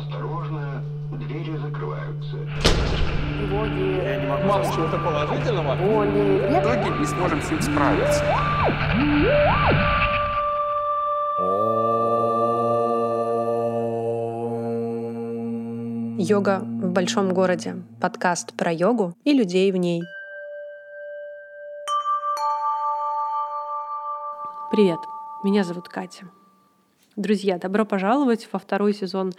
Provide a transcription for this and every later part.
Осторожно, двери закрываются. Боги, Я не могу Мало чего-то положительного. боли, В итоге не сможем с ним справиться. Йога в большом городе. Подкаст про йогу и людей в ней. Привет, меня зовут Катя. Друзья, добро пожаловать во второй сезон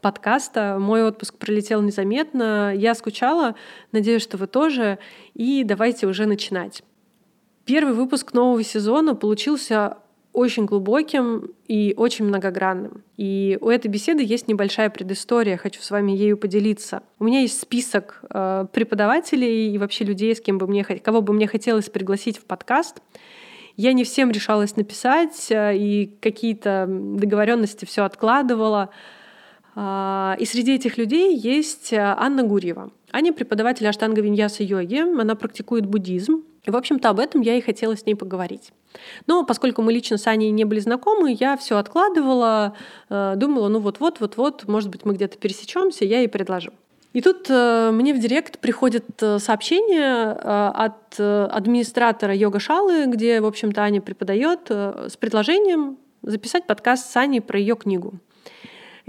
подкаста. Мой отпуск пролетел незаметно. Я скучала, надеюсь, что вы тоже. И давайте уже начинать. Первый выпуск нового сезона получился очень глубоким и очень многогранным. И у этой беседы есть небольшая предыстория, хочу с вами ею поделиться. У меня есть список э, преподавателей и вообще людей, с кем бы мне, кого бы мне хотелось пригласить в подкаст. Я не всем решалась написать, э, и какие-то договоренности все откладывала. А, И среди этих людей есть э, Анна Гурьева. Аня преподаватель аштанга виньяса йоги, она практикует буддизм. И, в общем-то, об этом я и хотела с ней поговорить. Но поскольку мы лично с Аней не были знакомы, я все откладывала, э, думала, ну вот-вот, вот-вот, может быть, мы где-то пересечемся, я ей предложу. И тут э, мне в директ приходит сообщение от администратора йога-шалы, где, в общем-то, Аня преподает, с предложением записать подкаст с Аней про ее книгу.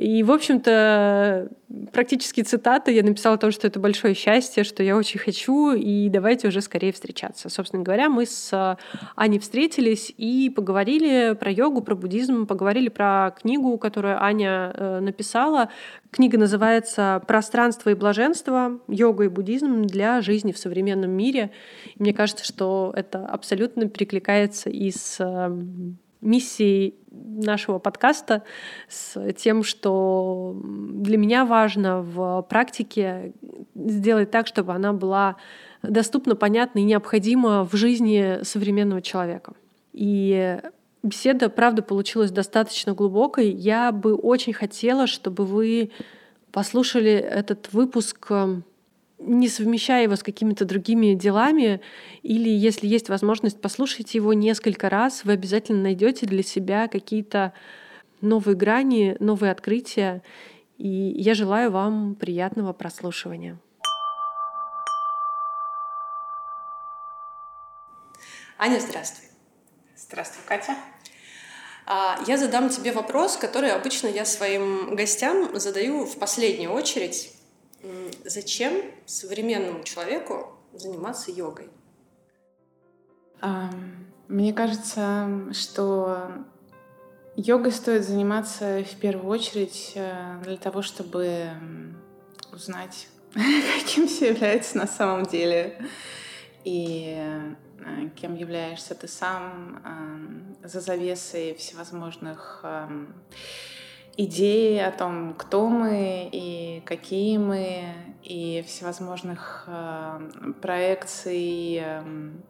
И, в общем-то, практически цитата я написала о том, что это большое счастье, что я очень хочу, и давайте уже скорее встречаться. Собственно говоря, мы с Аней встретились и поговорили про йогу, про буддизм, поговорили про книгу, которую Аня э, написала. Книга называется «Пространство и блаженство. Йога и буддизм для жизни в современном мире». И мне кажется, что это абсолютно перекликается и с э, миссией нашего подкаста, с тем, что для меня важно в практике сделать так, чтобы она была доступна, понятна и необходима в жизни современного человека. И беседа, правда, получилась достаточно глубокой. Я бы очень хотела, чтобы вы послушали этот выпуск э, не совмещая его с какими-то другими делами, или если есть возможность, послушайте его несколько раз, вы обязательно найдете для себя какие-то новые грани, новые открытия. И я желаю вам приятного прослушивания. Аня, здравствуй. Здравствуй, Катя. А, Я задам тебе вопрос, который обычно я своим гостям задаю в последнюю очередь. Зачем современному человеку заниматься йогой? Мне кажется, что йогой стоит заниматься в первую очередь э, для того, чтобы узнать, каким все является на самом деле и э, кем являешься ты сам ам, за завесой всевозможных ам, идей о том, кто мы и какие мы, и всевозможных э, проекций э,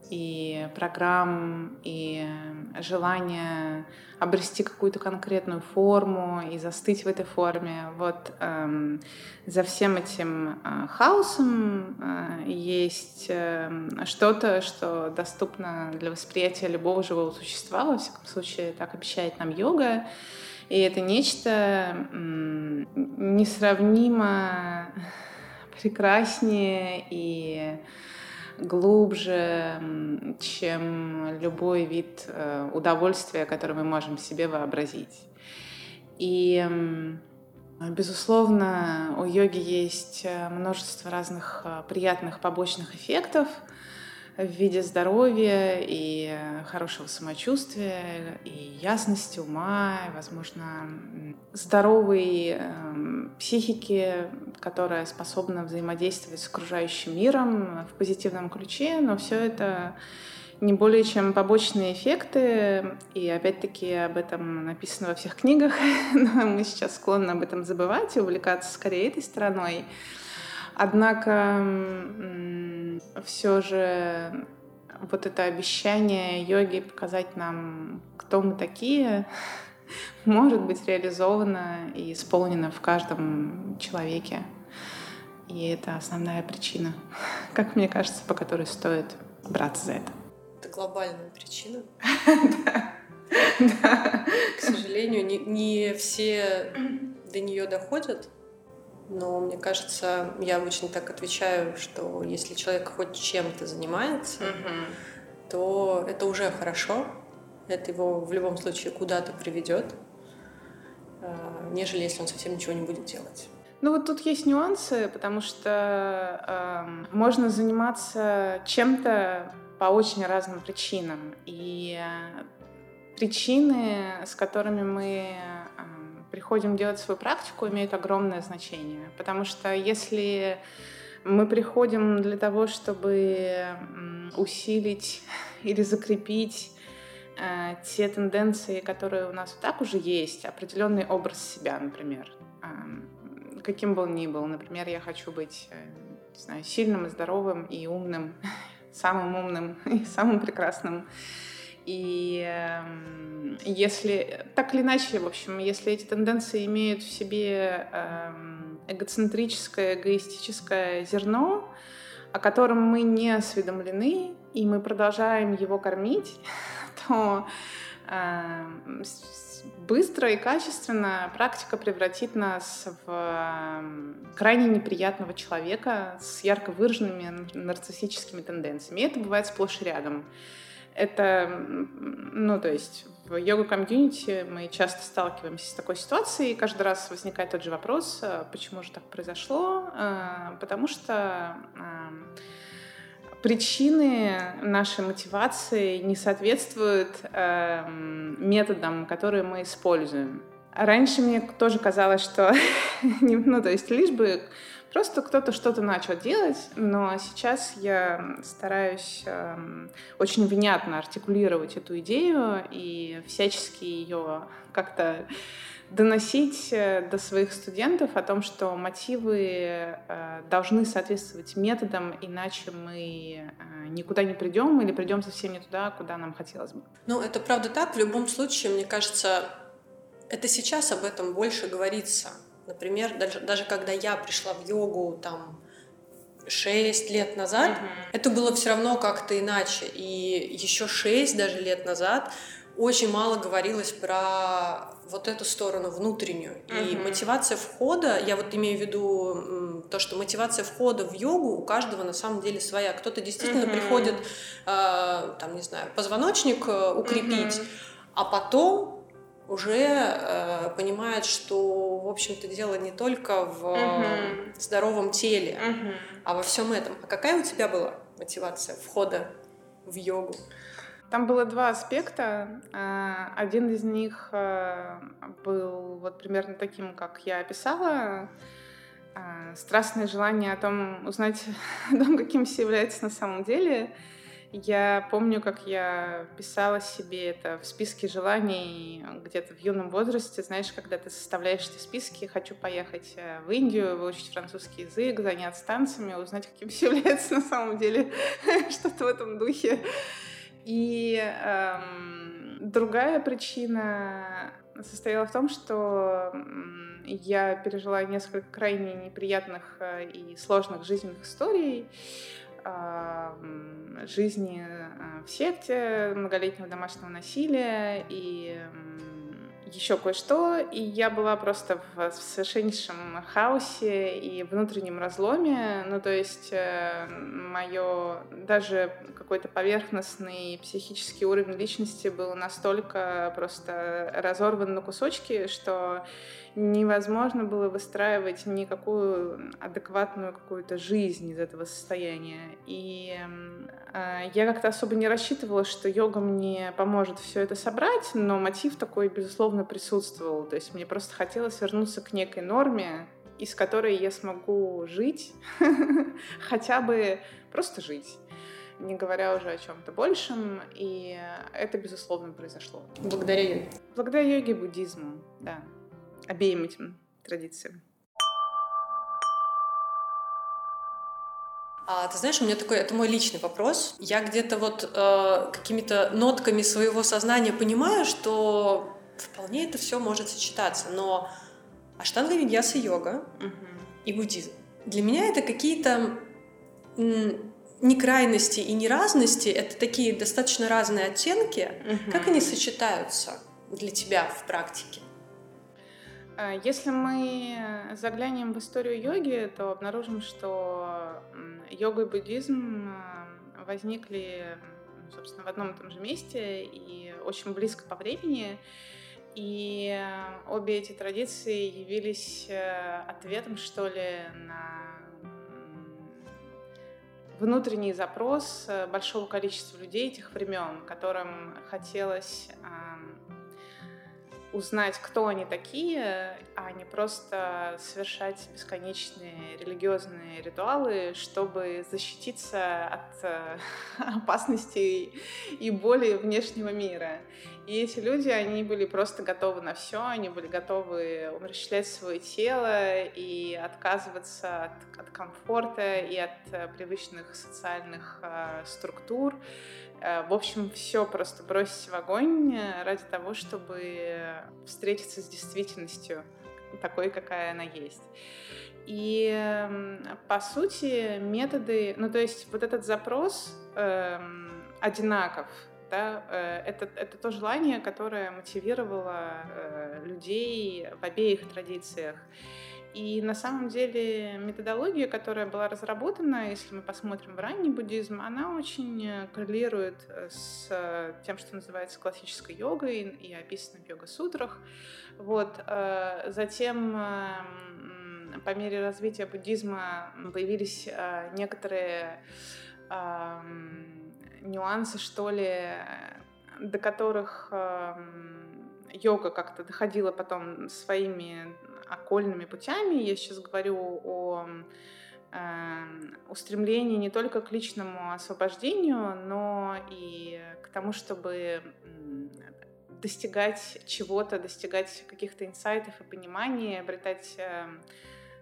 и программ, и э, желания обрести какую-то конкретную форму и застыть в этой форме. Вот эм, за всем этим э, хаосом э, есть э, что-то, что доступно для восприятия любого живого существа, во всяком случае, так обещает нам йога. И это нечто несравнимо прекраснее и глубже, чем любой вид э, удовольствия, который мы можем себе вообразить. И, безусловно, у йоги есть э, множество разных э, приятных побочных эффектов, в виде здоровья и э, хорошего самочувствия, и ясности ума, и, возможно, здоровой эм, психики, которая способна взаимодействовать с окружающим миром в позитивном ключе, но все это не более чем побочные эффекты, и опять-таки об этом написано во всех книгах, но мы сейчас склонны об этом забывать и увлекаться скорее этой стороной. Однако все же вот это обещание йоги показать нам, кто мы такие, может быть реализовано и исполнено в каждом человеке. И это основная причина, как мне кажется, по которой стоит браться за это. Это глобальная причина. К сожалению, не все до нее доходят. Но мне кажется, я обычно так отвечаю, что если человек хоть чем-то занимается, Мгм. то это уже хорошо. Это его в любом случае куда-то приведет, а, нежели если он совсем ничего не будет делать. Ну вот тут есть нюансы, потому что эм, можно заниматься чем-то по очень разным причинам. И э, причины, с которыми мы приходим делать свою практику, имеют огромное значение. Потому что если мы приходим для того, чтобы усилить или закрепить э, те тенденции, которые у нас так уже есть, определенный образ себя, например, каким бы он ни был. Например, я хочу быть э, не знаю, сильным и здоровым и умным, самым умным и самым прекрасным. И эм, если так или иначе, в общем, если эти тенденции имеют в себе эм, эгоцентрическое, эгоистическое зерно, о котором мы не осведомлены, и мы продолжаем его кормить, то эм, быстро и качественно практика превратит нас в крайне неприятного человека с ярко выраженными нарциссическими тенденциями. И это бывает сплошь и рядом. Это, ну, то есть в йога-комьюнити мы часто сталкиваемся с такой ситуацией, и каждый раз возникает тот же вопрос, э, почему же так произошло, Э, потому что эм, причины нашей мотивации не соответствуют методам, которые мы используем. Раньше мне тоже казалось, что, ну, то есть лишь бы просто кто-то что-то начал делать, но сейчас я стараюсь эм, очень внятно артикулировать эту идею и всячески ее как-то доносить э, до своих студентов о том, что мотивы э, должны соответствовать методам, иначе мы э, никуда не придем или придем совсем не туда, куда нам хотелось бы. Ну, это правда так. В любом случае, мне кажется, это сейчас об этом больше говорится. Например, даже, даже когда я пришла в йогу там 6 лет назад, это было все равно как-то иначе. И еще 6 даже лет назад очень мало говорилось про вот эту сторону внутреннюю. И Мгм. мотивация входа, я вот имею в виду то, что мотивация входа в йогу у каждого на самом деле своя. Кто-то действительно Мгм. приходит, э, там, не знаю, позвоночник э, укрепить, Мгм. а потом уже э, понимает, что, в общем-то, дело не только в э, Мгм. здоровом теле, Мгм. а во всем этом. А какая у тебя была мотивация входа в йогу? Там было два аспекта. А, Один из них э, был вот примерно таким, как я описала. А, Страстное желание о том, узнать о том, каким все является на самом деле. Я помню, как я писала себе это в списке желаний где-то в юном возрасте. Знаешь, когда ты составляешь эти списки, хочу поехать э, в Индию, выучить французский язык, заняться танцами, узнать, каким все является на самом деле. Что-то в этом духе. И эм, другая причина состояла в том, что я пережила несколько крайне неприятных э, и сложных жизненных историй жизни э, в секте, многолетнего домашнего насилия и еще кое-что, и я была просто в, совершеннейшем хаосе и внутреннем разломе, ну то есть мое даже какой-то поверхностный психический уровень личности был настолько просто разорван на кусочки, что невозможно было выстраивать никакую адекватную какую-то жизнь из этого состояния. И э, я как-то особо не рассчитывала, что йога мне поможет все это собрать, но мотив такой, безусловно, присутствовал. То есть мне просто хотелось вернуться к некой норме, из которой я смогу жить, хотя бы просто жить не говоря уже о чем-то большем, и это, безусловно, произошло. Благодаря йоге. Благодаря йоге и буддизму, да обеим этим традициям. А, ты знаешь, у меня такой, это мой личный вопрос. Я где-то вот э, какими-то нотками своего сознания понимаю, что вполне это все может сочетаться, но аштанга виньяса йога угу. и буддизм. Для меня это какие-то не крайности и не разности, это такие достаточно разные оттенки. Угу. Как они сочетаются для тебя в практике? Э, если мы заглянем в историю йоги, то обнаружим, что йога и буддизм э, возникли, собственно, в одном и том же месте и очень близко по времени. И обе эти традиции явились ответом, что ли, на внутренний запрос э, большого количества людей этих времен, которым хотелось узнать, кто они такие, а не просто совершать бесконечные религиозные ритуалы, чтобы защититься от э, опасностей и боли внешнего мира. И эти люди, они были просто готовы на все, они были готовы умерщвлять свое тело и отказываться от, от комфорта и от э, привычных социальных э, структур, Э, в общем, все просто бросить в огонь э, ради того, чтобы встретиться с действительностью такой, какая она есть. И эм, по сути методы, ну то есть вот этот запрос э, одинаков, да, э, это, это то желание, которое мотивировало э, людей в обеих традициях. И на самом деле методология, которая была разработана, если мы посмотрим в ранний буддизм, она очень э, коррелирует с тем, что называется классической йогой и описано в йога-сутрах. Вот. Затем по мере развития буддизма появились некоторые нюансы, что ли, до которых йога как-то доходила потом своими окольными путями. Я сейчас говорю о э, устремлении не только к личному освобождению, но и к тому, чтобы достигать чего-то, достигать каких-то инсайтов и понимания, обретать э,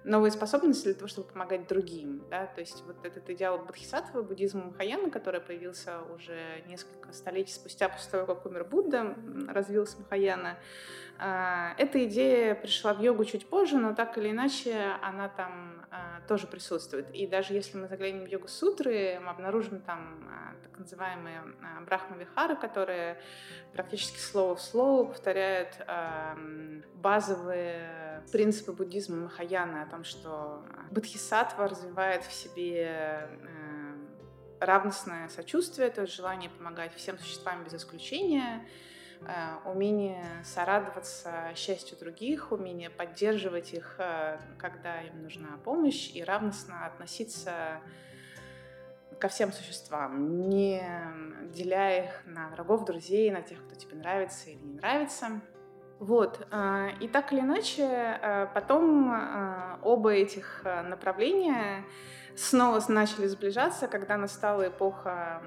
новые способности для того, чтобы помогать другим. Да? То есть вот этот идеал бодхисаттвы, буддизма Махаяна, который появился уже несколько столетий спустя после того, как умер Будда, развился Махаяна, а, эта идея пришла в йогу чуть позже, но так или иначе она там а, тоже присутствует. И даже если мы заглянем в йогу-сутры, мы обнаружим там а, так называемые брахма-вихары, которые практически слово в слово повторяют базовые принципы буддизма Махаяна том, что бодхисаттва развивает в себе э, равностное сочувствие, то есть желание помогать всем существам без исключения, Э, умение сорадоваться счастью других, умение поддерживать их, э, когда им нужна помощь, и равностно относиться ко всем существам, не деля их на врагов, друзей, на тех, кто тебе нравится или не нравится. Вот. Э, и так или иначе, потом оба этих направления снова начали сближаться, когда настала эпоха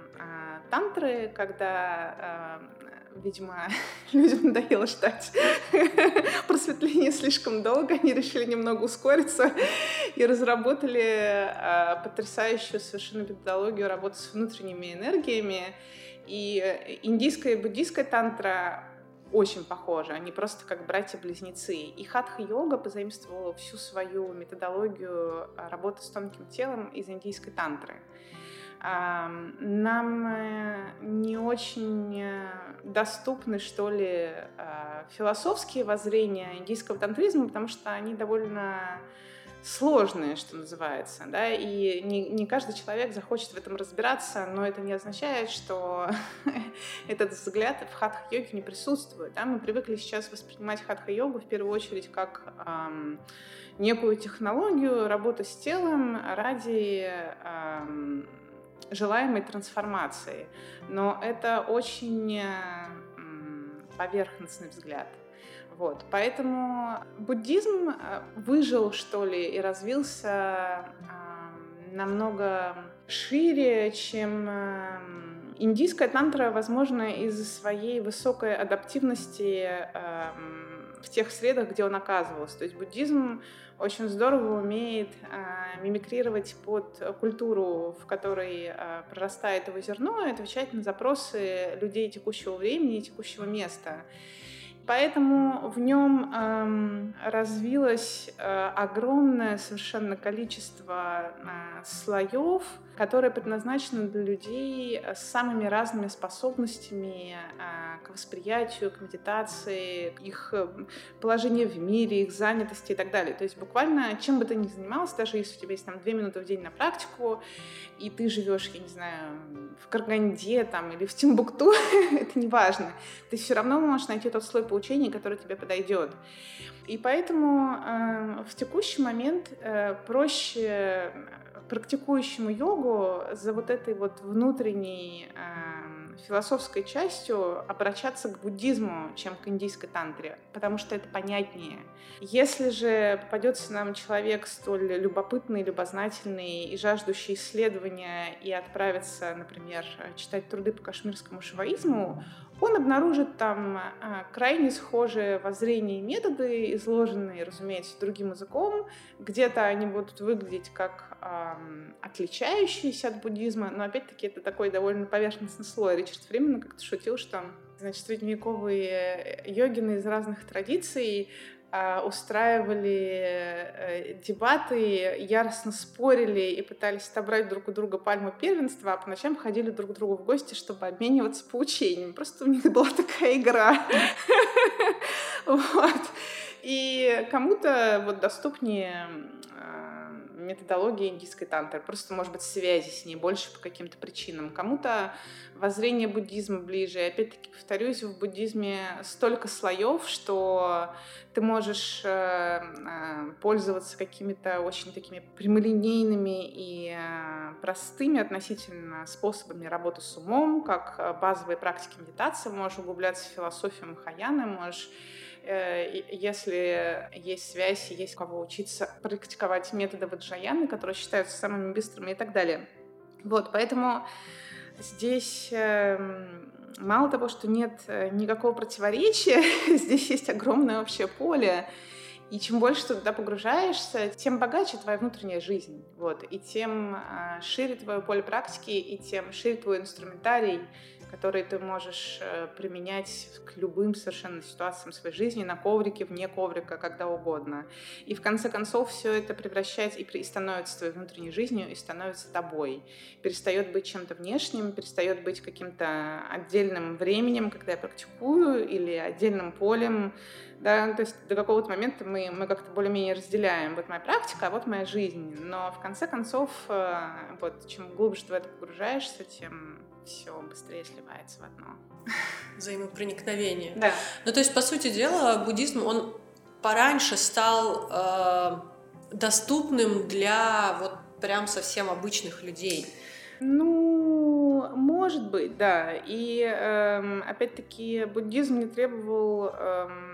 тантры, когда видимо, людям надоело ждать просветления слишком долго. Они решили немного ускориться и разработали э, потрясающую совершенно методологию работы с внутренними энергиями. И индийская и буддийская тантра очень похожи, они просто как братья-близнецы. И хатха-йога позаимствовала всю свою методологию работы с тонким телом из индийской тантры нам э, не очень э, доступны, что ли, а, философские воззрения индийского тантризма, потому что они довольно сложные, что называется, да, и не, не каждый человек захочет в этом разбираться, но это не означает, что этот взгляд в хатха-йоге не присутствует, да, мы привыкли сейчас воспринимать хатха-йогу в первую очередь как эм, некую технологию работы с телом ради эм, желаемой трансформации. Но это очень поверхностный взгляд. Вот. Поэтому буддизм э, выжил, что ли, и развился намного шире, чем индийская тантра, возможно, из-за своей высокой адаптивности в тех средах, где он оказывался. То есть буддизм очень здорово умеет э, мимикрировать под культуру, в которой э, прорастает его зерно, и отвечать на запросы людей текущего времени и текущего места. Поэтому в нем эм, развилось э, огромное совершенно количество э, слоев, которые предназначены для людей с самыми разными способностями э, к восприятию, к медитации, их э, положению в мире, их занятости и так далее. То есть буквально чем бы ты ни занимался, даже если у тебя есть там две минуты в день на практику, и ты живешь, я не знаю, в Карганде там или в Тимбукту, это не важно, ты все равно можешь найти тот слой поучений, который тебе подойдет. И поэтому э, в текущий момент э, проще практикующему йогу за вот этой вот внутренней э, философской частью обращаться к буддизму, чем к индийской тантре, потому что это понятнее. Если же попадется нам человек столь любопытный, любознательный и жаждущий исследования и отправится, например, читать труды по кашмирскому шиваизму, он обнаружит там а, крайне схожие воззрения и методы, изложенные, разумеется, другим языком. Где-то они будут выглядеть как эм, отличающиеся от буддизма, но опять-таки это такой довольно поверхностный слой. Ричард Фриман как-то шутил, что значит, средневековые йогины из разных традиций устраивали э, дебаты, яростно спорили и пытались отобрать друг у друга пальму первенства, а по ночам ходили друг к другу в гости, чтобы обмениваться поучениями. Просто у них была такая игра. И кому-то вот доступнее методологии индийской тантры, просто, может быть, связи с ней больше по каким-то причинам. Кому-то воззрение буддизма ближе. И опять-таки, повторюсь, в буддизме столько слоев, что ты можешь э, э, пользоваться какими-то очень такими прямолинейными и э, простыми относительно способами работы с умом, как базовые практики медитации, можешь углубляться в философию Махаяны, можешь если есть связь, есть у кого учиться практиковать методы ваджаяны, которые считаются самыми быстрыми и так далее. Вот, поэтому здесь эм, мало того, что нет э, никакого противоречия, здесь есть огромное общее поле, и чем больше ты туда погружаешься, тем богаче твоя внутренняя жизнь. Вот. И тем э, шире твое поле практики, и тем шире твой инструментарий, которые ты можешь э, применять к любым совершенно ситуациям своей жизни, на коврике, вне коврика, когда угодно. И в конце концов все это превращается и, и становится твоей внутренней жизнью, и становится тобой. Перестает быть чем-то внешним, перестает быть каким-то отдельным временем, когда я практикую, или отдельным полем, да, то есть до какого-то момента мы, мы как-то более-менее разделяем. Вот моя практика, а вот моя жизнь. Но в конце концов, э, вот чем глубже ты в это погружаешься, тем все быстрее сливается в одно. Взаимопроникновение. Да. Ну, то есть, по сути дела, буддизм, он пораньше стал э, доступным для вот прям совсем обычных людей. Ну, может быть, да. И э, опять-таки буддизм не требовал... Э,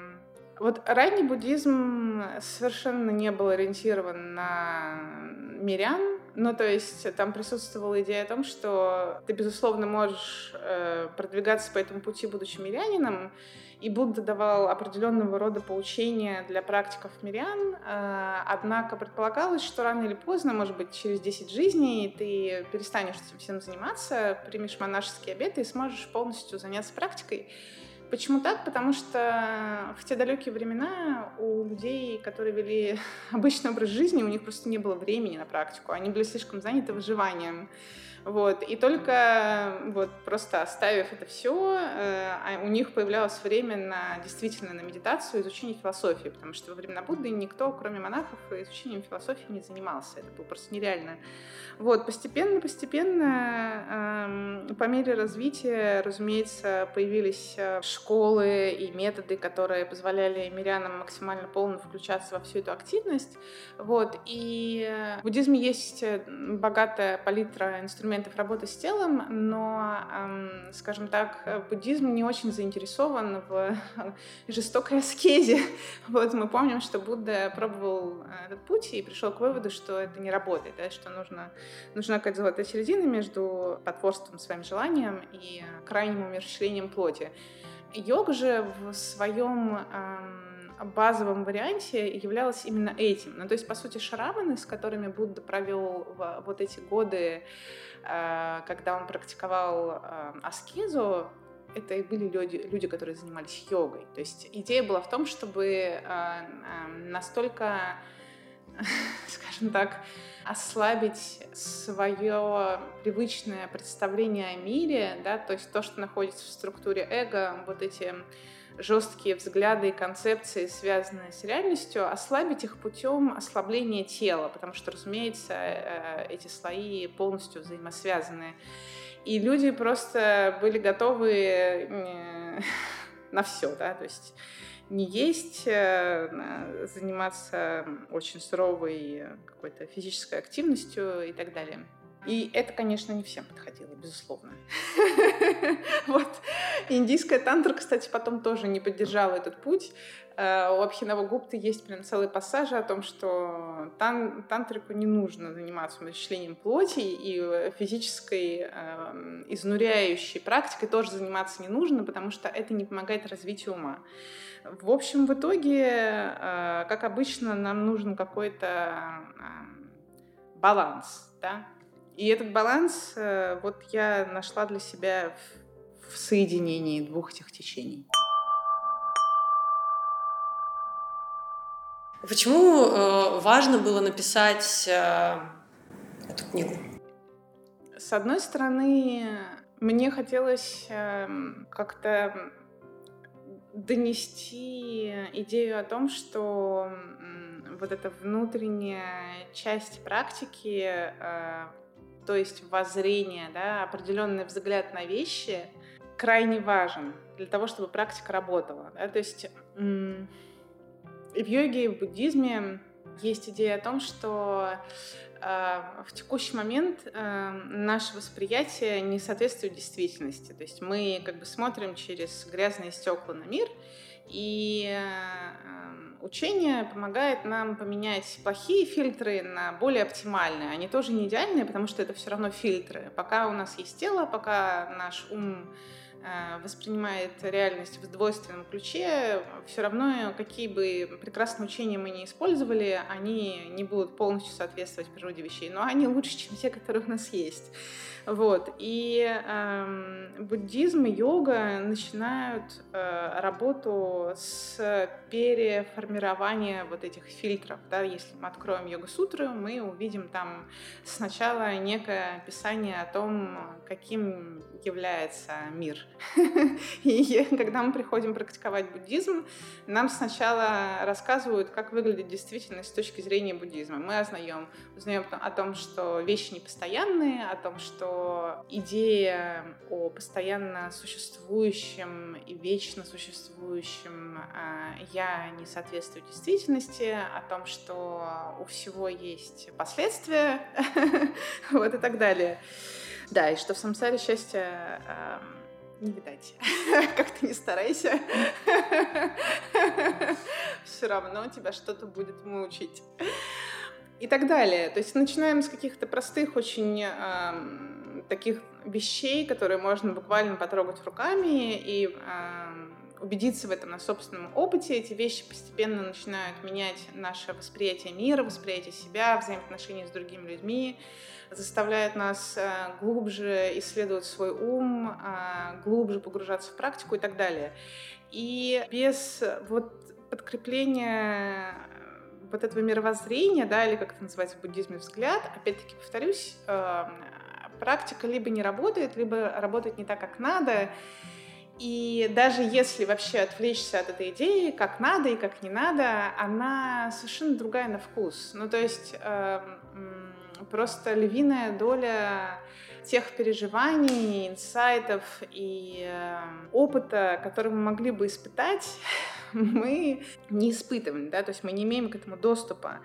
вот ранний буддизм совершенно не был ориентирован на мирян, ну, то есть там присутствовала идея о том, что ты, безусловно, можешь э, продвигаться по этому пути, будучи мирянином, и Будда давал определенного рода поучения для практиков мирян, э, однако предполагалось, что рано или поздно, может быть, через 10 жизней ты перестанешь этим всем заниматься, примешь монашеские обеты и сможешь полностью заняться практикой. Почему так? Потому что в те далекие времена у людей, которые вели обычный образ жизни, у них просто не было времени на практику. Они были слишком заняты выживанием. Вот. И только вот просто оставив это все, э, а у них появлялось время на действительно на медитацию, изучение философии, потому что во времена Будды никто, кроме монахов, изучением философии не занимался. Это было просто нереально. Вот. Постепенно-постепенно, э, по мере развития, разумеется, появились э, школы и методы, которые позволяли мирянам максимально полно включаться во всю эту активность. Вот. И в буддизме есть богатая палитра инструментов, инструментов работы с телом, но, скажем так, буддизм не очень заинтересован в жестокой аскезе. Вот мы помним, что Будда пробовал э, этот путь и пришел к выводу, что это не работает, да, что нужно, нужна какая-то золотая середина между потворством своим желаниям и крайним умерщвлением плоти. Йога же в своем базовом варианте являлась именно этим. Ну, то есть, по сути, шараманы, с которыми Будда провел вот эти годы, э, когда он практиковал э, аскезу, это и были люди, люди, которые занимались йогой. То есть идея была в том, чтобы э, э, настолько, скажем так, ослабить свое привычное представление о мире, да, то есть то, что находится в структуре эго, вот эти жесткие взгляды и концепции, связанные с реальностью, ослабить их путем ослабления тела, потому что, разумеется, э, эти слои полностью взаимосвязаны. И люди просто были готовы э, на все, да, то есть не есть, э, заниматься очень суровой какой-то физической активностью и так далее. И это, конечно, не всем подходило, безусловно. Вот. Индийская тантра, кстати, потом тоже не поддержала этот путь. Э, у Абхинава Гупты есть прям целые пассажи о том, что тан тантрику не нужно заниматься умерщвлением плоти, и физической э, изнуряющей практикой тоже заниматься не нужно, потому что это не помогает развитию ума. В общем, в итоге, э, как обычно, нам нужен какой-то э, баланс, да, и этот баланс э, вот я нашла для себя в, в соединении двух этих течений. Почему э, важно было написать э, эту книгу? С одной стороны, мне хотелось э, как-то донести идею о том, что э, вот эта внутренняя часть практики э, то есть воззрение, да, определенный взгляд на вещи крайне важен для того, чтобы практика работала. Да? То есть в йоге и в буддизме есть идея о том, что э, в текущий момент э, наше восприятие не соответствует действительности. То есть мы как бы смотрим через грязные стекла на мир, и э, учение помогает нам поменять плохие фильтры на более оптимальные. Они тоже не идеальные, потому что это все равно фильтры. Пока у нас есть тело, пока наш ум воспринимает реальность в двойственном ключе, все равно, какие бы прекрасные учения мы не использовали, они не будут полностью соответствовать природе вещей, но они лучше, чем те, которые у нас есть. Вот. И э, буддизм и йога начинают э, работу с переформирования вот этих фильтров. Да? Если мы откроем йога-сутры, мы увидим там сначала некое описание о том, каким является мир. И когда мы приходим практиковать буддизм, нам сначала рассказывают, как выглядит действительность с точки зрения буддизма. Мы узнаем, узнаем о том, что вещи непостоянные, о том, что идея о постоянно существующем и вечно существующем а, «я» не соответствует действительности, о том, что у всего есть последствия, вот и так далее. Да, и что в самсаре счастья э, не видать. как ты не старайся. Все равно тебя что-то будет мучить. И так далее. То есть начинаем с каких-то простых, очень э, таких вещей, которые можно буквально потрогать руками и э, убедиться в этом на собственном опыте. Эти вещи постепенно начинают менять наше восприятие мира, восприятие себя, взаимоотношения с другими людьми, заставляют нас э, глубже исследовать свой ум, э, глубже погружаться в практику и так далее. И без вот подкрепления вот этого мировоззрения, да, или как это называется в буддизме взгляд, опять-таки повторюсь, э, практика либо не работает, либо работает не так, как надо, и даже если вообще отвлечься от этой идеи, как надо и как не надо, она совершенно другая на вкус. Ну, то есть э, просто львиная доля тех переживаний, инсайтов и э, опыта, который мы могли бы испытать, мы не испытываем, да, то есть мы не имеем к этому доступа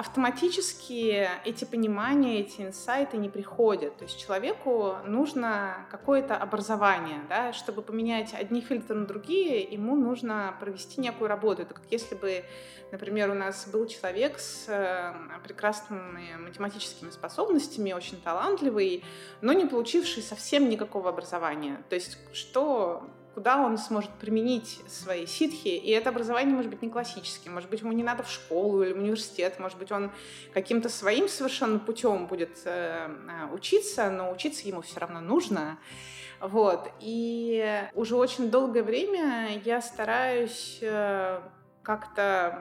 автоматически эти понимания, эти инсайты не приходят. То есть человеку нужно какое-то образование, да, чтобы поменять одни фильтры на другие, ему нужно провести некую работу. Это как если бы, например, у нас был человек с э, прекрасными математическими способностями, очень талантливый, но не получивший совсем никакого образования. То есть что куда он сможет применить свои ситхи. И это образование может быть не классическим, может быть, ему не надо в школу или в университет, может быть, он каким-то своим совершенно путем будет э, э учиться, но учиться ему все равно нужно. Вот. И уже очень долгое время я стараюсь э, как-то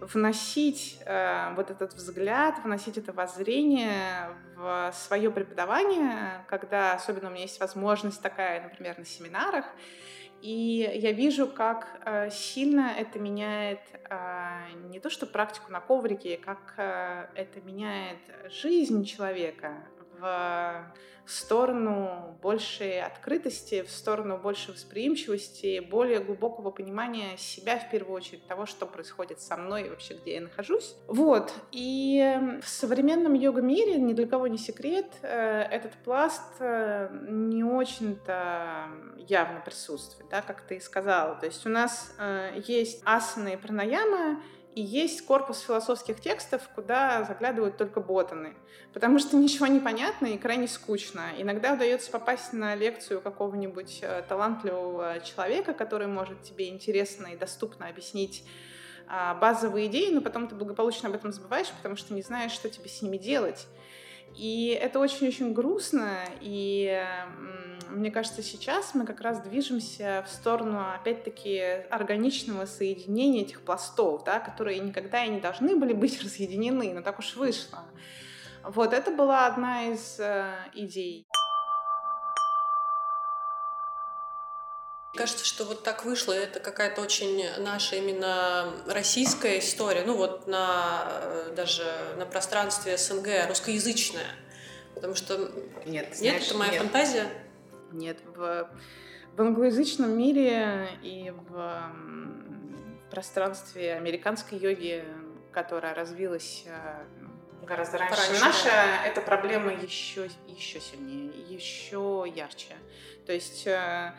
вносить э, вот этот взгляд, вносить это воззрение в свое преподавание, когда особенно у меня есть возможность такая, например, на семинарах, и я вижу, как э, сильно это меняет э, не то что практику на коврике, как э, это меняет жизнь человека, в сторону большей открытости, в сторону большей восприимчивости, более глубокого понимания себя в первую очередь, того, что происходит со мной и вообще, где я нахожусь. Вот. И в современном йога-мире, ни для кого не секрет, э, этот пласт э, не очень-то явно присутствует, да, как ты и сказала. То есть у нас э, есть асаны и пранаямы, и есть корпус философских текстов, куда заглядывают только ботаны, потому что ничего не понятно и крайне скучно. Иногда удается попасть на лекцию какого-нибудь э, талантливого человека, который может тебе интересно и доступно объяснить а, базовые идеи, но потом ты благополучно об этом забываешь, потому что не знаешь, что тебе с ними делать. И это очень-очень грустно, и мне кажется, сейчас мы как раз движемся в сторону, опять-таки, органичного соединения этих пластов, да, которые никогда и не должны были быть разъединены, но так уж вышло. Вот это была одна из э, идей. Кажется, что вот так вышло, это какая-то очень наша именно российская история, ну вот на э, даже на пространстве СНГ, русскоязычная. Потому что нет, знаешь, нет это моя нет. фантазия. Нет, в, в англоязычном мире и в, пространстве американской йоги, которая развилась э, гораздо раньше, раньше наша, эта проблема еще, еще сильнее, еще ярче. То есть э,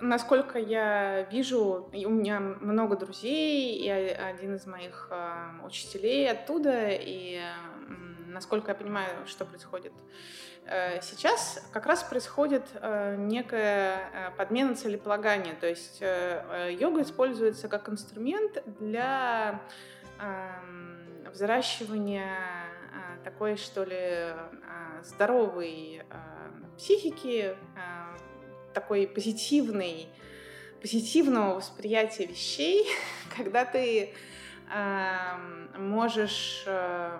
насколько я вижу, у меня много друзей, и один из моих э, учителей оттуда, и насколько я понимаю, что происходит сейчас, как раз происходит э, некая подмена целеполагания. То есть йога используется как инструмент для эм, взращивания такой, что ли, здоровой психики, такой позитивный, позитивного восприятия вещей, когда ты э, можешь э,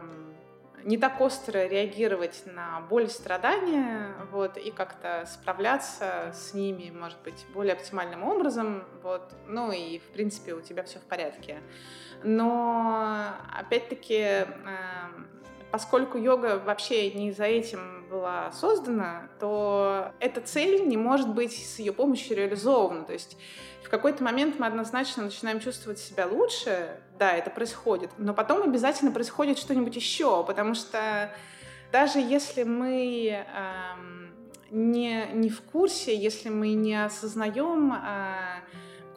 не так остро реагировать на боль страдания, вот, и как-то справляться с ними, может быть, более оптимальным образом, вот, ну и, в принципе, у тебя все в порядке. Но, опять-таки, э, поскольку йога вообще не за этим была создана, то эта цель не может быть с ее помощью реализована. То есть в какой-то момент мы однозначно начинаем чувствовать себя лучше, да, это происходит, но потом обязательно происходит что-нибудь еще, потому что даже если мы эм, не, не в курсе, если мы не осознаем, э,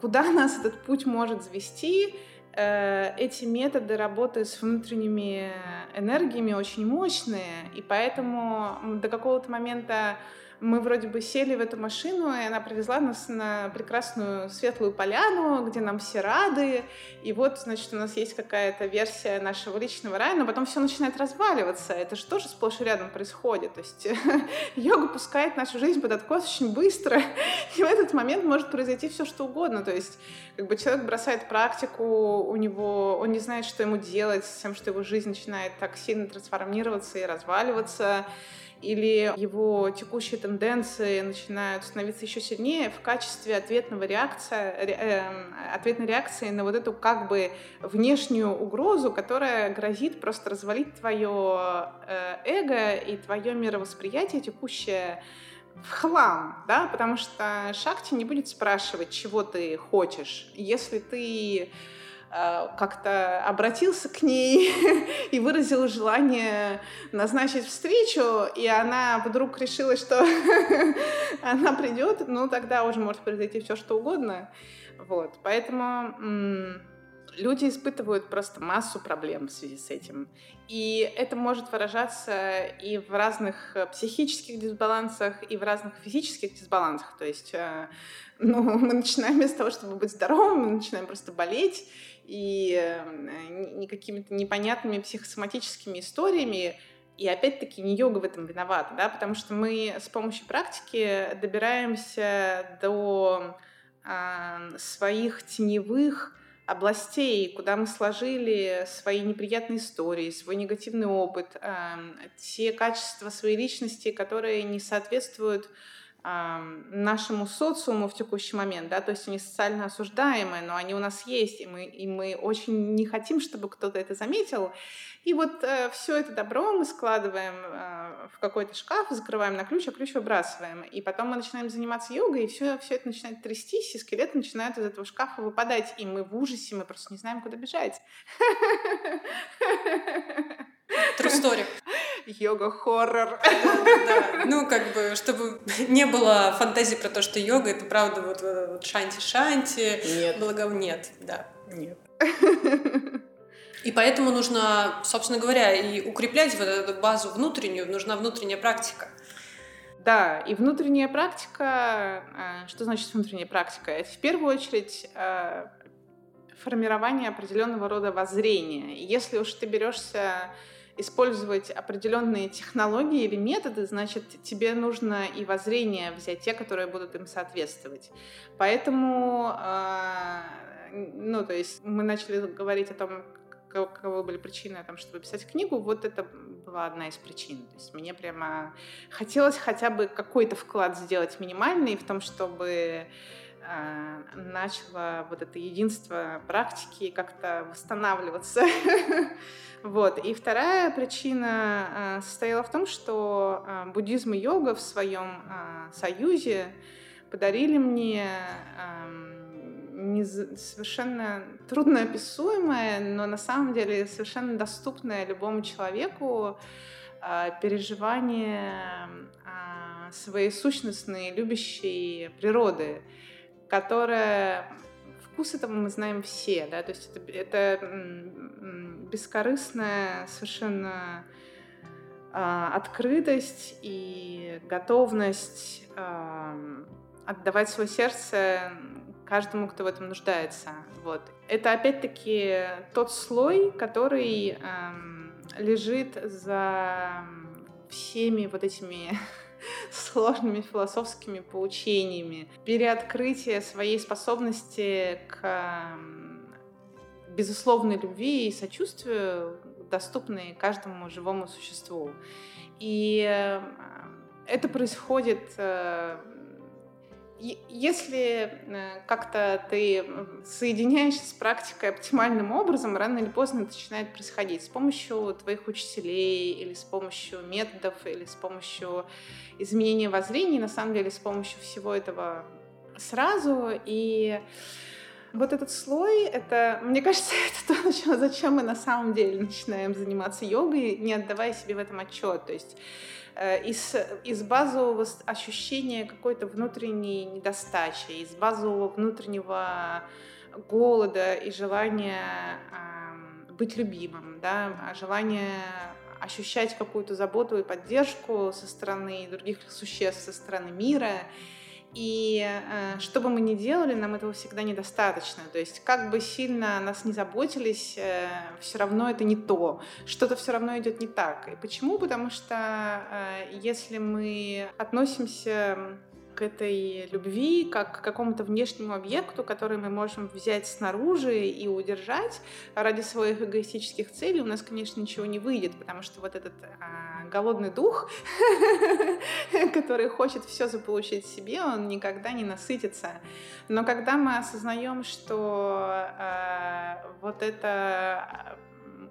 куда нас этот путь может завести, эти методы работы с внутренними энергиями очень мощные, и поэтому до какого-то момента мы вроде бы сели в эту машину, и она привезла нас на прекрасную светлую поляну, где нам все рады, и вот, значит, у нас есть какая-то версия нашего личного рая, но потом все начинает разваливаться. Это же тоже сплошь и рядом происходит. То есть йога пускает нашу жизнь под откос очень быстро, и в этот момент может произойти все, что угодно. То есть как бы человек бросает практику, у него, он не знает, что ему делать с тем, что его жизнь начинает так сильно трансформироваться и разваливаться, или его текущие тенденции начинают становиться еще сильнее в качестве ответного реакция, э, ответной реакции на вот эту как бы внешнюю угрозу, которая грозит просто развалить твое э, эго и твое мировосприятие текущее в хлам, да, потому что Шакти не будет спрашивать, чего ты хочешь. Если ты как-то обратился к ней и выразил желание назначить встречу, и она вдруг решила, что она придет, ну тогда уже может произойти все что угодно. Вот, поэтому люди испытывают просто массу проблем в связи с этим. И это может выражаться и в разных э, психических дисбалансах, и в разных физических дисбалансах. То есть э, ну, мы начинаем вместо того, чтобы быть здоровым, мы начинаем просто болеть, и э, не какими-то непонятными психосоматическими историями И опять-таки не йога в этом виновата, да, потому что мы с помощью практики добираемся до э, своих теневых областей, куда мы сложили свои неприятные истории, свой негативный опыт, э, те качества своей личности, которые не соответствуют нашему социуму в текущий момент, да, то есть они социально осуждаемые, но они у нас есть, и мы, и мы очень не хотим, чтобы кто-то это заметил. И вот э, все это добро мы складываем э, в какой-то шкаф, закрываем на ключ, а ключ выбрасываем. И потом мы начинаем заниматься йогой, и все, все это начинает трястись, и скелеты начинают из этого шкафа выпадать. И мы в ужасе, мы просто не знаем, куда бежать. Story. Йога-хоррор. Да, ну, как бы, чтобы не было фантазии про то, что йога — это правда вот, вот шанти-шанти. Нет. Благо... Нет, да. Нет. И поэтому нужно, собственно говоря, и укреплять вот эту базу внутреннюю, нужна внутренняя практика. Да, и внутренняя практика, э, что значит внутренняя практика? Это в первую очередь э, формирование определенного рода воззрения. Если уж ты берешься использовать определенные технологии или методы, значит, тебе нужно и воззрение взять те, которые будут им соответствовать. Поэтому, э, ну, то есть мы начали говорить о том, каковы были причины, там, чтобы писать книгу, вот это была одна из причин. То есть мне прямо хотелось хотя бы какой-то вклад сделать минимальный в том, чтобы а, начало вот это единство практики как-то восстанавливаться. вот. И вторая причина а, состояла в том, что а, буддизм и йога в своем союзе подарили мне не, совершенно трудноописуемое, но на самом деле совершенно доступное любому человеку переживание своей сущностной, любящей природы которая вкус этого мы знаем все, да, то есть это, это бескорыстная совершенно э, открытость и готовность э, отдавать свое сердце каждому, кто в этом нуждается. Вот. Это опять-таки тот слой, который э, лежит за всеми вот этими сложными философскими поучениями, переоткрытие своей способности к безусловной любви и сочувствию, доступной каждому живому существу. И э, это происходит э, если э, как-то ты соединяешься с практикой оптимальным образом, рано или поздно это начинает происходить с помощью твоих учителей или с помощью методов или с помощью изменения воззрений, на самом деле с помощью всего этого сразу. И вот этот слой, это, мне кажется, это то, зачем мы на самом деле начинаем заниматься йогой, не отдавая себе в этом отчет. То есть из, из базового ощущения какой-то внутренней недостачи, из базового внутреннего голода и желания э, быть любимым, да, а желания ощущать какую-то заботу и поддержку со стороны других существ, со стороны мира. И э, что бы мы ни делали, нам этого всегда недостаточно. То есть как бы сильно нас не заботились, э, все равно это не то. Что-то все равно идет не так. И почему? Потому что э, если мы относимся к этой любви, как к какому-то внешнему объекту, который мы можем взять снаружи и удержать ради своих эгоистических целей, у нас, конечно, ничего не выйдет, потому что вот этот а, голодный дух, который хочет все заполучить себе, он никогда не насытится. Но когда мы осознаем, что а, вот это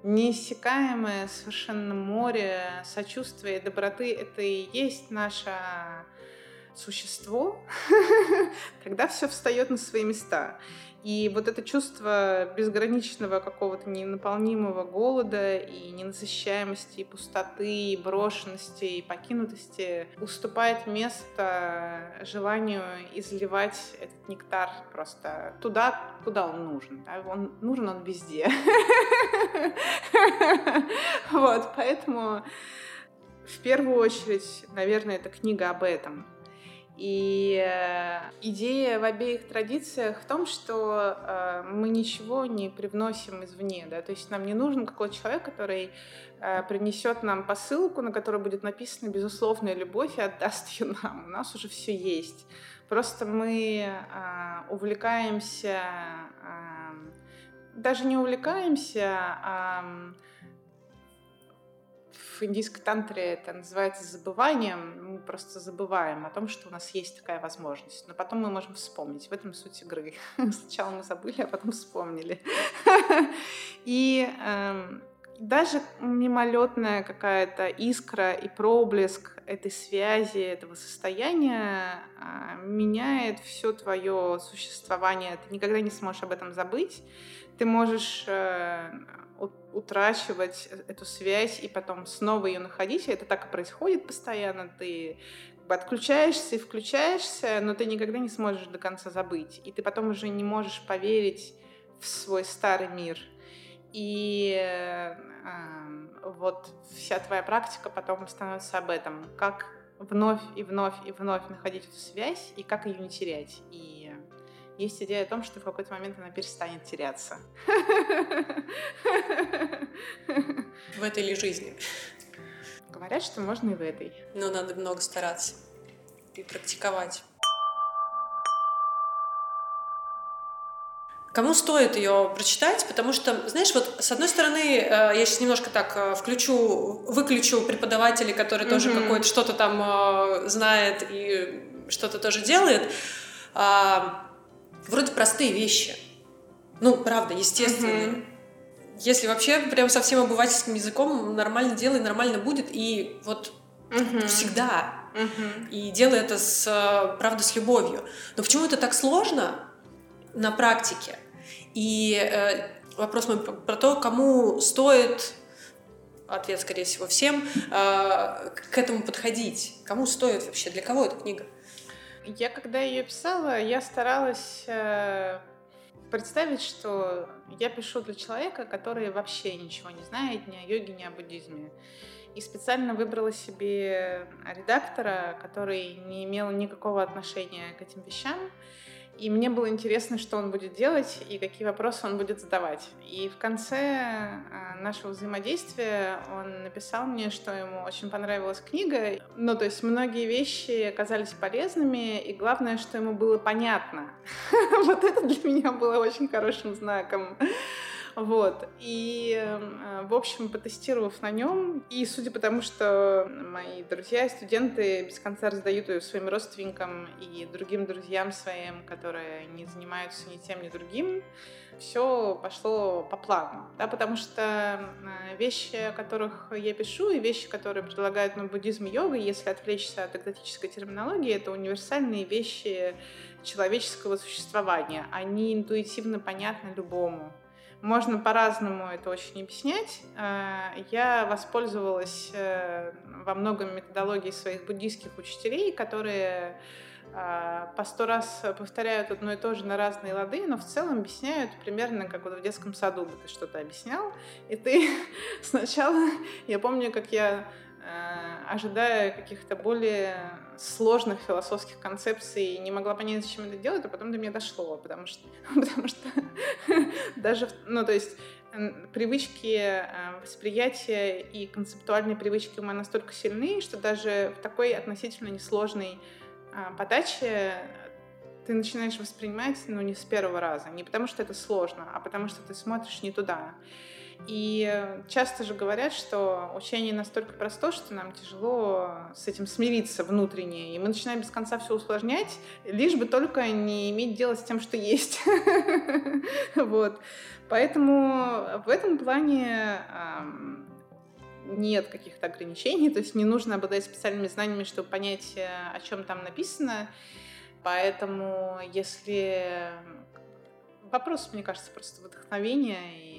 неиссякаемое совершенно море сочувствия и доброты, это и есть наша существо, тогда все встает на свои места. И вот это чувство безграничного какого-то ненаполнимого голода и ненасыщаемости, и пустоты, и брошенности, и покинутости уступает место желанию изливать этот нектар просто туда, куда он нужен. Он нужен он везде. Вот, поэтому в первую очередь, наверное, эта книга об этом. И э, идея в обеих традициях в том, что э, мы ничего не привносим извне, да, то есть нам не нужен какой-то человек, который э, принесет нам посылку, на которой будет написана безусловная любовь и отдаст ее нам. У нас уже все есть. Просто мы э, увлекаемся, даже не увлекаемся, а в индийской тантре это называется забыванием. Мы просто забываем о том, что у нас есть такая возможность. Но потом мы можем вспомнить. В этом суть игры. Сначала мы забыли, а потом вспомнили. И эм, даже мимолетная какая-то искра и проблеск этой связи, этого состояния а, меняет все твое существование. Ты никогда не сможешь об этом забыть. Ты можешь э, утрачивать э, эту связь и потом снова ее находить. И это так и происходит постоянно. Ты отключаешься и включаешься, но ты никогда не сможешь до конца забыть. И ты потом уже не можешь поверить в свой старый мир. И э, вот вся твоя практика потом становится об этом. Как вновь и вновь и вновь находить эту связь и как ее не терять. И есть идея о том, что в какой-то момент она перестанет теряться. В этой ли жизни? Говорят, что можно и в этой. Но надо много стараться и практиковать. Кому стоит ее прочитать? Потому что, знаешь, вот с одной стороны, э, я сейчас немножко так э, включу, выключу преподавателей, которые mm-hmm. тоже какое-то что-то там э, знает и что-то тоже делает. А, вроде простые вещи. Ну, правда, естественные. Mm-hmm. Если вообще прям совсем обывательским языком нормально делай, нормально будет. И вот mm-hmm. всегда. Mm-hmm. И делай это с, правда, с любовью. Но почему это так сложно на практике? И э, вопрос мой про то, кому стоит ответ, скорее всего, всем, э, к этому подходить. Кому стоит вообще? Для кого эта книга? Я когда ее писала, я старалась э, представить, что я пишу для человека, который вообще ничего не знает ни о йоге, ни о буддизме. И специально выбрала себе редактора, который не имел никакого отношения к этим вещам. И мне было интересно, что он будет делать и какие вопросы он будет задавать. И в конце а, нашего взаимодействия он написал мне, что ему очень понравилась книга. Ну, то есть многие вещи оказались полезными, и главное, что ему было понятно. Вот это для меня было очень хорошим знаком. Вот. И, э, в общем, потестировав на нем, и судя по тому, что мои друзья и студенты без конца раздают ее своим родственникам и другим друзьям своим, которые не занимаются ни тем, ни другим, все пошло по плану, да, потому что э, вещи, о которых я пишу, и вещи, которые предлагают нам буддизм и йога, если отвлечься от экзотической терминологии, это универсальные вещи человеческого существования. Они интуитивно понятны любому. Можно по-разному это очень объяснять. Э, я воспользовалась э, во многом методологией своих буддийских учителей, которые э, по сто раз повторяют одно и то же на разные лады, но в целом объясняют примерно как вот в детском саду бы ты что-то объяснял, и ты сначала, я помню, как я ожидая каких-то более сложных философских концепций, не могла понять, зачем это делать, а потом до меня дошло, потому что, потому что даже, ну, то есть привычки э, восприятия и концептуальные привычки ума настолько сильны, что даже в такой относительно несложной а, подаче ты начинаешь воспринимать, ну, не с первого раза. Не потому, что это сложно, а потому, что ты смотришь не туда. И часто же говорят, что учение настолько просто, что нам тяжело с этим смириться внутренне. И мы начинаем без конца все усложнять, лишь бы только не иметь дело с тем, что есть. Вот. Поэтому в этом плане нет каких-то ограничений, то есть не нужно обладать специальными знаниями, чтобы понять, э, о чем там написано. Поэтому если вопрос, мне кажется, просто вдохновения и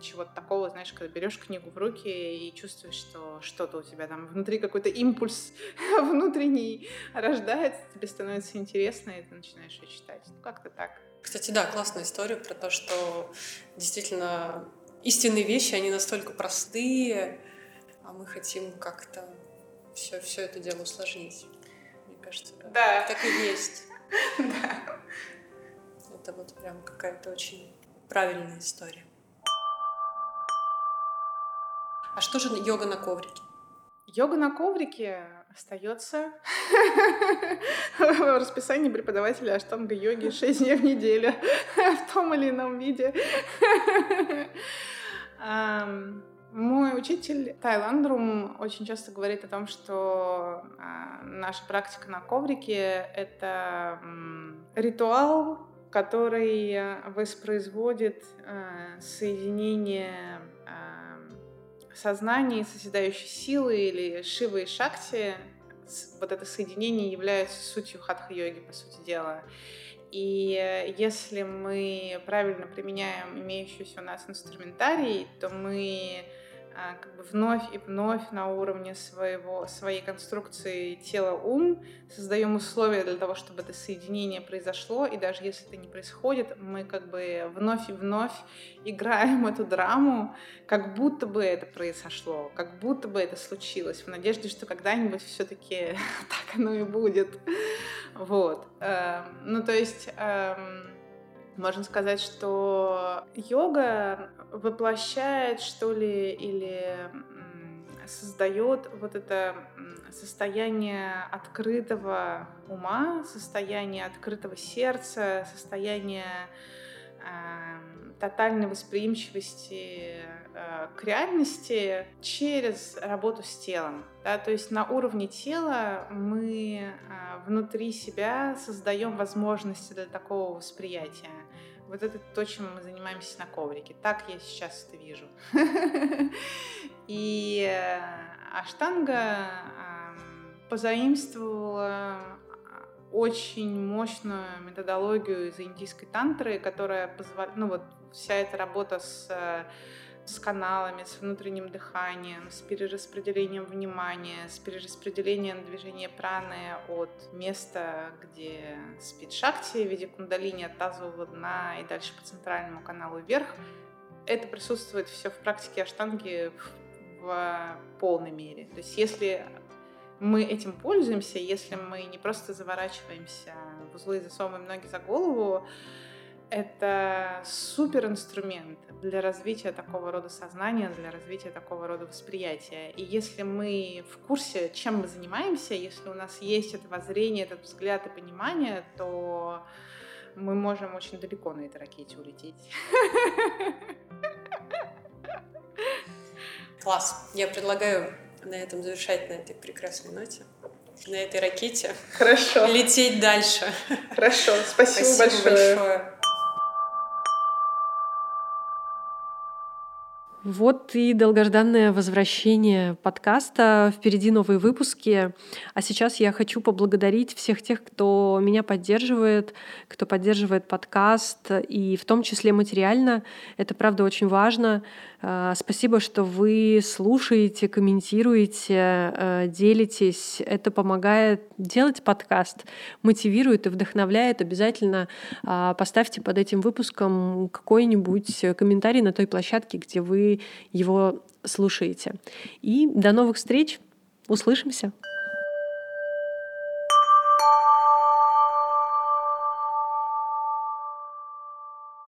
чего-то такого, знаешь, когда берешь книгу в руки и чувствуешь, что что-то у тебя там внутри какой-то импульс внутренний рождается, тебе становится интересно, и ты начинаешь ее читать. Ну, как-то так. Кстати, да, классная история про то, что действительно истинные вещи, они настолько простые, а мы хотим как-то все, все это дело усложнить. кажется. Да. Да. Так и есть. Да. Это вот прям какая-то очень правильная история. А что же йога на коврике? Йога на коврике остается в расписании преподавателя аштанга йоги 6 дней в неделю в том или ином виде. Мой учитель Тайландрум очень часто говорит о том, что а, наша практика на коврике — это ритуал, который воспроизводит э, соединение а, сознания и созидающей силы или Шивы и Шакти. Вот это соединение является сутью хатха-йоги, по сути дела. И э, если мы правильно применяем имеющийся у нас инструментарий, то мы как бы вновь и вновь на уровне своего, своей конструкции тела-ум создаем условия для того, чтобы это соединение произошло, и даже если это не происходит, мы как бы вновь и вновь играем эту драму, как будто бы это произошло, как будто бы это случилось, в надежде, что когда-нибудь все-таки так оно и будет. Вот. Эм, Ну, то есть эм, можно сказать, что йога воплощает, что ли, или создает вот это состояние открытого ума, состояние открытого сердца, состояние эм, тотальной восприимчивости э, к реальности через работу с телом. Да? То есть на уровне тела мы э, внутри себя создаем возможности для такого восприятия. Вот это то, чем мы занимаемся на коврике. Так я сейчас это вижу. И э, аштанга эм, позаимствовала очень мощную методологию из индийской тантры, которая позволяет, ну вот вся эта работа с, э, с каналами, с внутренним дыханием, с перераспределением внимания, с перераспределением движения праны от места, где спит шакти в виде кундалини от тазового дна и дальше по центральному каналу вверх. Это присутствует все в практике аштанги в, в полной мере. То есть если мы этим пользуемся, если мы не просто заворачиваемся в узлы и засовываем ноги за голову, это супер инструмент для развития такого рода сознания, для развития такого рода восприятия. И если мы в курсе, чем мы занимаемся, если у нас есть это воззрение, этот взгляд и понимание, то мы можем очень далеко на этой ракете улететь. Класс. Я предлагаю на этом завершать на этой прекрасной ноте, на этой ракете, Хорошо, лететь дальше. хорошо. Спасибо, Спасибо большое. большое. Вот и долгожданное возвращение подкаста. Впереди новые выпуски. А сейчас я хочу поблагодарить всех тех, кто меня поддерживает, кто поддерживает подкаст, и в том числе материально. Это, правда, очень важно. А, Спасибо, что вы слушаете, комментируете, э, делитесь. Это помогает делать подкаст, мотивирует и вдохновляет. Обязательно а, поставьте под этим выпуском какой-нибудь комментарий на той площадке, где вы его слушаете. И до новых встреч. Услышимся.